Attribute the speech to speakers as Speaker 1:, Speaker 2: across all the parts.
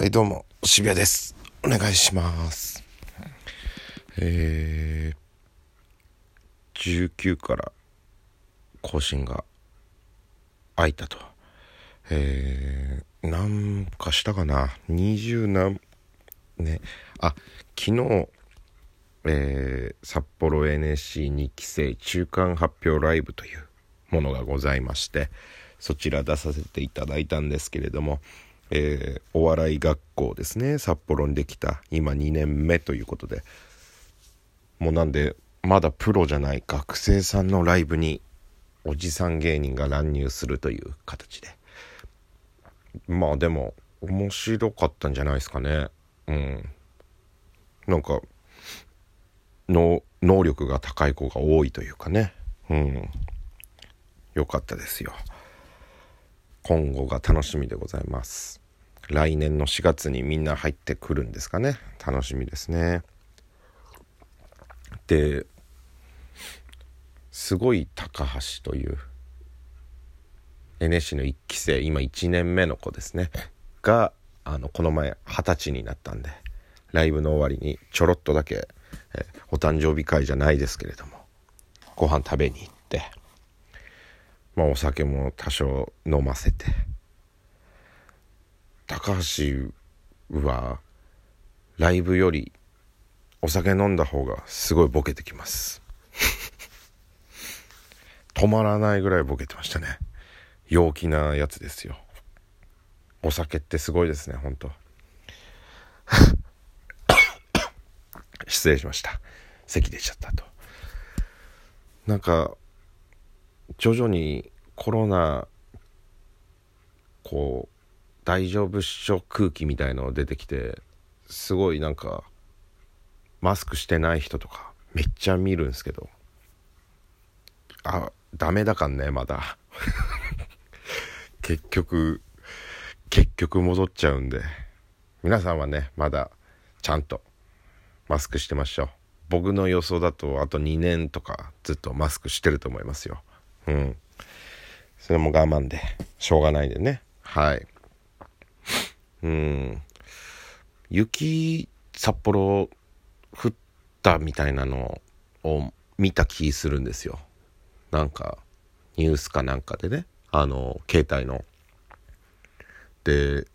Speaker 1: はい、どうも、渋谷です。お願いします。えー、19から更新が空いたと。えー、なんかしたかな ?20 何、ね。あ、昨日、えー、札幌 NSC2 期生中間発表ライブというものがございましてそちら出させていただいたんですけれども、えーお笑い学校ですね。札幌にできた。今2年目ということで。もうなんでまだプロじゃない学生さんのライブにおじさん芸人が乱入するという形で。まあでも面白かったんじゃないですかね。うん。なんか能力が高い子が多いというかね。うん。よかったですよ。今後が楽しみでございます。来年の4月にみんな入ってくるんですかね。楽しみですね。ですごい高橋という NSC の1期生今1年目の子ですね。があのこの前二十歳になったんでライブの終わりにちょろっとだけ、えお誕生日会じゃないですけれどもご飯食べに行ってまあお酒も多少飲ませて高橋はライブよりお酒飲んだ方がすごいボケてきます。止まらないぐらいボケてましたね。陽気なやつですよ。お酒ってすごいですね本当 失礼しました。咳出ちゃったと。なんか徐々にコロナこう大丈夫っしょ空気みたいの出てきてすごいなんかマスクしてない人とかめっちゃ見るんですけど。あダメだかんねまだ。結局結局戻っちゃうんで。皆さんはねまだちゃんとマスクしてましょう。僕の予想だとあと2年とかずっとマスクしてると思いますよ。うん。それも我慢でしょうがないでね。はい。うん。雪札幌降ったみたいなのを見た気するんですよ。なんかニュースかなんかでね。あの携帯の。で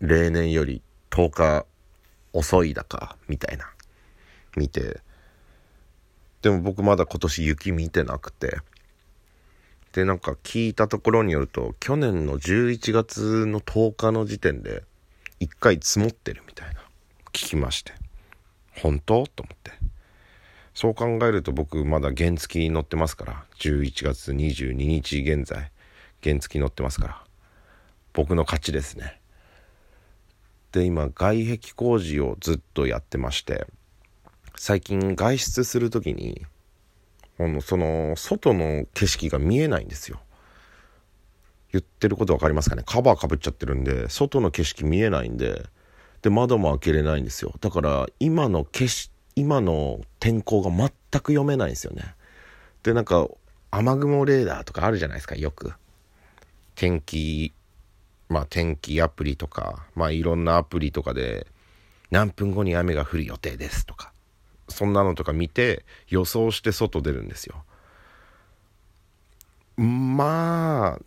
Speaker 1: 例年より10日遅いだかみたいな。見て。でも僕まだ今年雪見てなくて。でなんか聞いたところによると去年の11月の10日の時点で1回積もってるみたいな聞きまして。本当？と思って。そう考えると僕まだ原付に乗ってますから11月22日現在原付に乗ってますから。僕の勝ちですね。で今外壁工事をずっとやってまして最近外出する時にあのその外の景色が見えないんですよ。言ってること分かりますかね？カバーかぶっちゃってるんで外の景色見えないんでで窓も開けれないんですよ。だから今の景色今の天候が全く読めないんですよね。でなんか雨雲レーダーとかあるじゃないですかよく。天気まあ天気アプリとかまあいろんなアプリとかで何分後に雨が降る予定ですとか。そんなのとか見て予想して外出るんですよ。まあ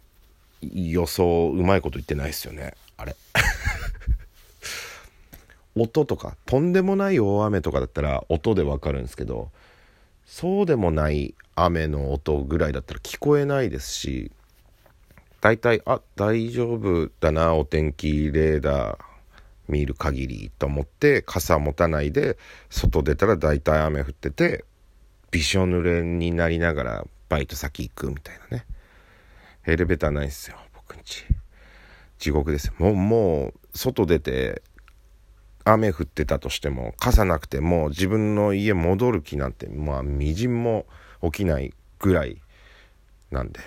Speaker 1: 予想うまいこと言ってないですよね。あれ。音とかとんでもない大雨とかだったら音でわかるんですけどそうでもない雨の音ぐらいだったら聞こえないですし大体あ大丈夫だなお天気レーダー。見る限りと思って傘持たないで外出たら大体雨降っててびしょ濡れになりながらバイト先行くみたいなね。エレベーターないんですよ僕んち地獄ですよ。もうもう外出て雨降ってたとしても傘なくても自分の家戻る気なんてまあみじんも起きないぐらいなんで。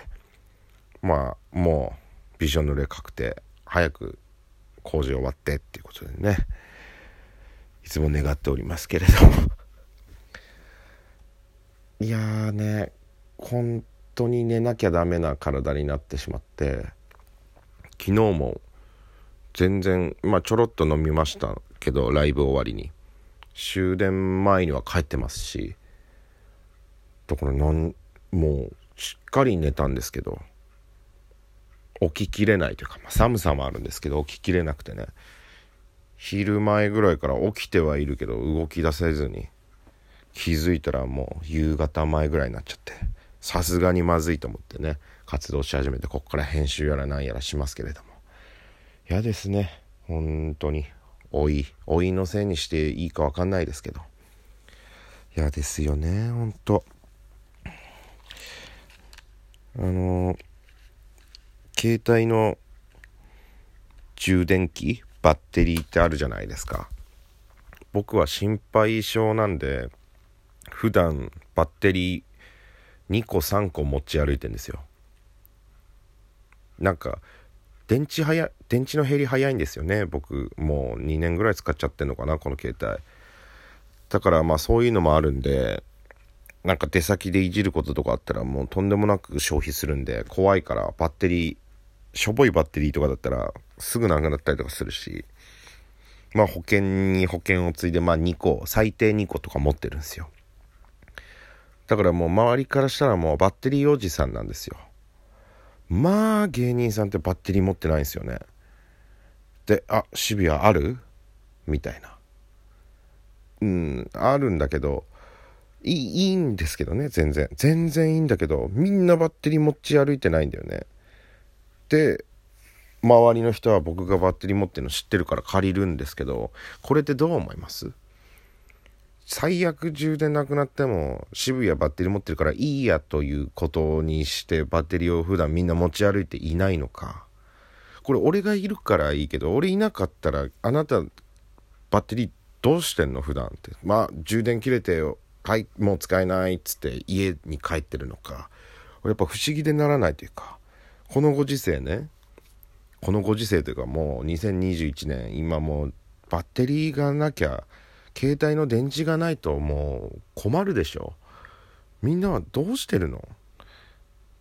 Speaker 1: まあもうびしょ濡れ確定早く工事終わってっていうことでねいつも願っておりますけれども。いやーね本当に寝なきゃダメな体になってしまって昨日も全然まあちょろっと飲みましたけどライブ終わりに。終電前には帰ってますしだからなんもうしっかり寝たんですけど起ききれないというか、まあ、寒さもあるんですけど起ききれなくてね。昼前ぐらいから起きてはいるけど動き出せずに気づいたらもう夕方前ぐらいになっちゃってさすがにまずいと思ってね活動し始めてこっから編集やらなんやらしますけれども。嫌ですね。本当に。老い老いのせいにしていいか分かんないですけど。嫌ですよねほんとあの携帯の充電器バッテリーってあるじゃないですか。僕は心配性なんで普段バッテリー2個3個持ち歩いてんですよ。なんか電池早電池の減り早いんですよね。僕もう2年ぐらい使っちゃってんのかなこの携帯。だからまあそういうのもあるんでなんか出先でいじることとかあったらもうとんでもなく消費するんで怖いからバッテリーしょぼいバッテリーとかだったらすぐなくなったりとかするし。まあ保険に保険をついでまあ2個最低2個とか持ってるんですよ。だからもう周りからしたらもうバッテリーおじさんなんですよ。まあ芸人さんってバッテリー持ってないんですよね。で「あ渋谷ある?」みたいな。うんあるんだけどいいいんですけどね全然。全然いいんだけどみんなバッテリー持ち歩いてないんだよね。で周りの人は僕がバッテリー持ってるの知ってるから借りるんですけどこれってどう思います？最悪充電なくなっても渋谷バッテリー持ってるからいいやということにしてバッテリーを普段みんな持ち歩いていないのか。これ俺がいるからいいけど俺いなかったらあなたバッテリーどうしてんの普段って。まあ充電切れてはいもう使えないっつって家に帰ってるのか。やっぱ不思議でならないというか。このご時世ね。このご時世というかもう2021年今もうバッテリーがなきゃ携帯の電池がないともう困るでしょ。みんなはどうしてるの？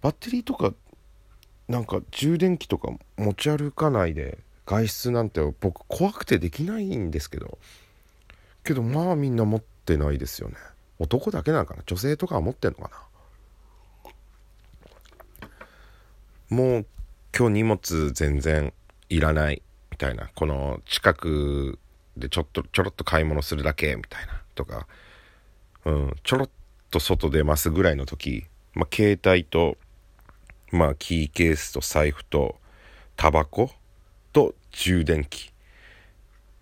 Speaker 1: バッテリーとかなんか充電器とか持ち歩かないで外出なんて僕怖くてできないんですけど。けどまあみんな持ってないですよね。男だけなのかな？女性とかは持ってんのかな？もう今日荷物全然いらないみたいな。この近くでちょっとちょろっと買い物するだけみたいなとか、うん、ちょろっと外出ますぐらいの時、まあ、携帯と、まあ、キーケースと財布とタバコと充電器。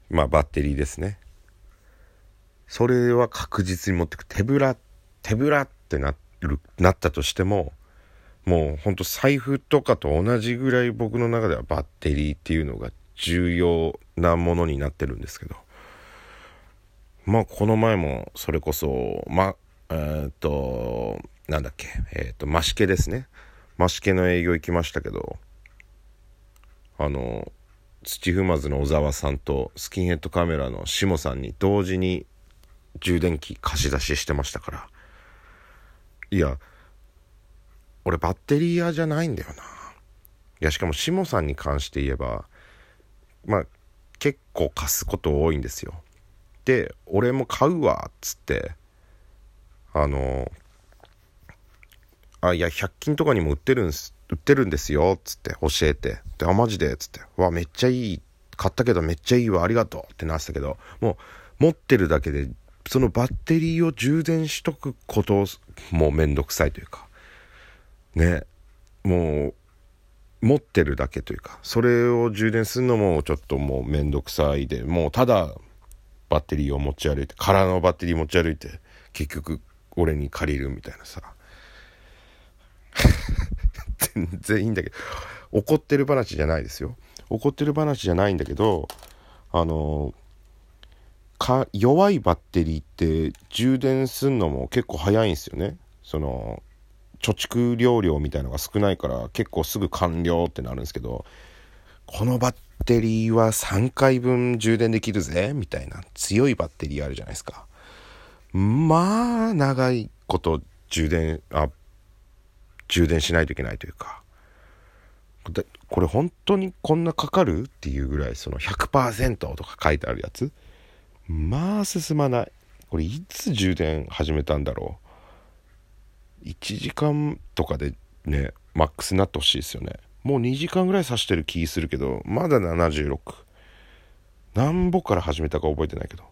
Speaker 1: まあバッテリーですね。それは確実に持ってく。手ぶら手ぶらってなるなったとしてももうほんと財布とかと同じぐらい僕の中ではバッテリーっていうのが重要なものになってるんですけど。まあこの前もそれこそまえー、っとなんだっけえー、っと増毛ですね。増毛の営業行きましたけどあの土踏まずの小沢さんとスキンヘッドカメラの下さんに同時に充電器貸し出ししてましたから。いや俺バッテリー屋じゃないんだよな。いやしかも下さんに関して言えばまあ結構貸すこと多いんですよ。で俺も買うわっつってあのあいや100均とかにも売ってるんす売ってるんですよっつって教えて。であマジでっつって。わめっちゃいい。買ったけどめっちゃいいわありがとうってなってたけどもう持ってるだけでそのバッテリーを充電しとくこともめんどくさいというか。ねもう持ってるだけというかそれを充電するのもちょっともうめんどくさいでもうただバッテリーを持ち歩いて空のバッテリー持ち歩いて結局俺に借りるみたいなさ。全然いいんだけど怒ってる話じゃないですよ。怒ってる話じゃないんだけどあのか弱いバッテリーって充電すんのも結構早いんですよね。その貯蓄容量みたいのが少ないから結構すぐ完了ってなるんですけどこのバッテリーは3回分充電できるぜみたいな強いバッテリーあるじゃないですか。まあ長いこと充電あ充電しないといけないというか。これ本当にこんなかかるっていうぐらいその100%とか書いてあるやつ。まあ進まない。これいつ充電始めたんだろう。1時間とかでねマックスになってほしいですよね。もう2時間ぐらい指してる気するけどまだ76何ぼから始めたか覚えてないけど。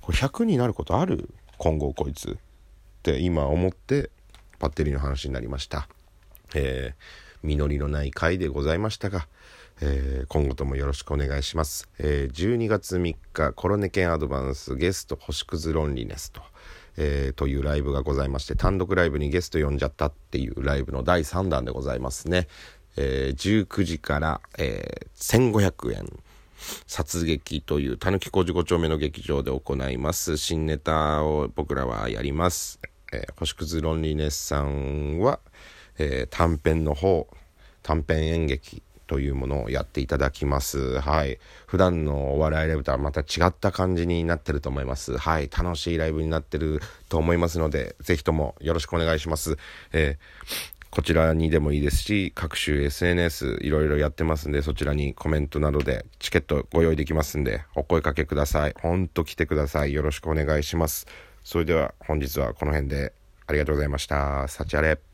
Speaker 1: これ100になることある？今後こいつって今思ってバッテリーの話になりました。えー、実りのない回でございましたが、えー、今後ともよろしくお願いします、えー、12月3日コロネケンアドバンスゲスト星屑ロンリネスと。えー、というライブがございまして単独ライブにゲスト呼んじゃったっていうライブの第3弾でございますね、えー、19時から、えー、1500円。殺撃というたぬき工事5丁目の劇場で行います。新ネタを僕らはやります、えー、星屑ロンリネスさんは、えー、短編の方短編演劇というものをやっていただきます。はい。普段のお笑いライブとはまた違った感じになってると思います。はい。楽しいライブになってると思いますので、ぜひともよろしくお願いします。えー、こちらにでもいいですし、各種 SNS いろいろやってますんで、そちらにコメントなどでチケットご用意できますんで、お声かけください。ほんと来てください。よろしくお願いします。それでは本日はこの辺でありがとうございました。幸あれ。